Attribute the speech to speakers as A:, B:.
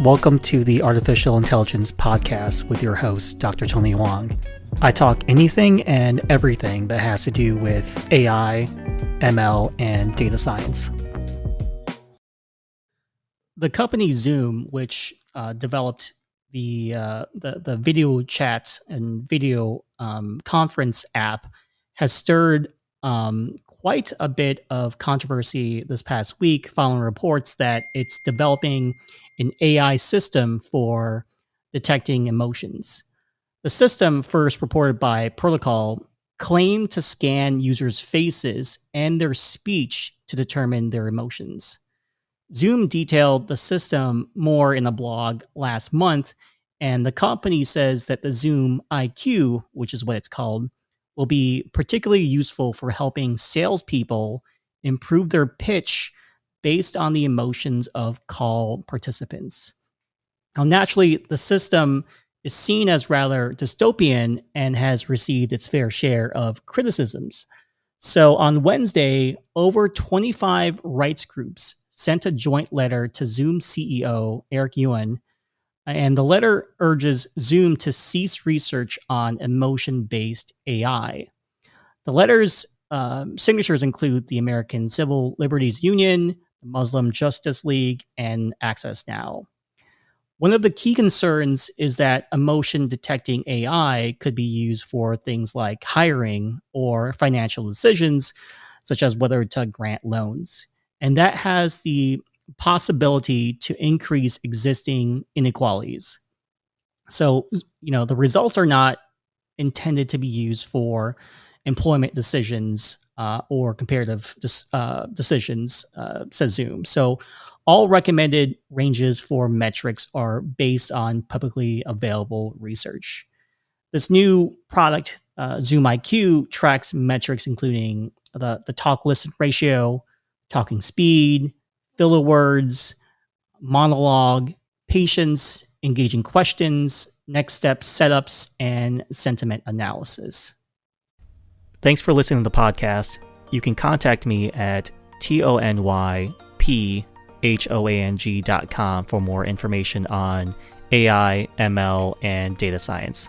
A: Welcome to the Artificial Intelligence Podcast with your host, Dr. Tony Phoang. I talk anything and everything that has to do with AI, ML, and data science. The company Zoom, which uh, developed the, uh, the the video chat and video um, conference app, has stirred um, quite a bit of controversy this past week following reports that it's developing an AI system for detecting emotions. The system, first reported by Protocol, claimed to scan users' faces and their speech to determine their emotions. Zoom detailed the system more in a blog last month, and the company says that the Zoom IQ, which is what it's called, will be particularly useful for helping salespeople improve their pitch based on the emotions of call participants. Now, naturally, the system is seen as rather dystopian and has received its fair share of criticisms. So on Wednesday, over 25 rights groups sent a joint letter to Zoom CEO Eric Yuan, and the letter urges Zoom to cease research on emotion based AI. The letter's um, signatures include the American Civil Liberties Union, the Muslim Justice League, and Access Now. One of the key concerns is that emotion detecting AI could be used for things like hiring or financial decisions, such as whether to grant loans. And that has the possibility to increase existing inequalities. So, you know, the results are not intended to be used for employment decisions uh, or comparative uh, decisions, uh, says Zoom. So all recommended ranges for metrics are based on publicly available research. This new product, uh, Zoom IQ, tracks metrics including the, the talk listen ratio, talking speed, filler words, monologue, patience, engaging questions, next steps, setups, and sentiment analysis. Thanks for listening to the podcast. You can contact me at tonyphoang.com for more information on AI, ML, and data science.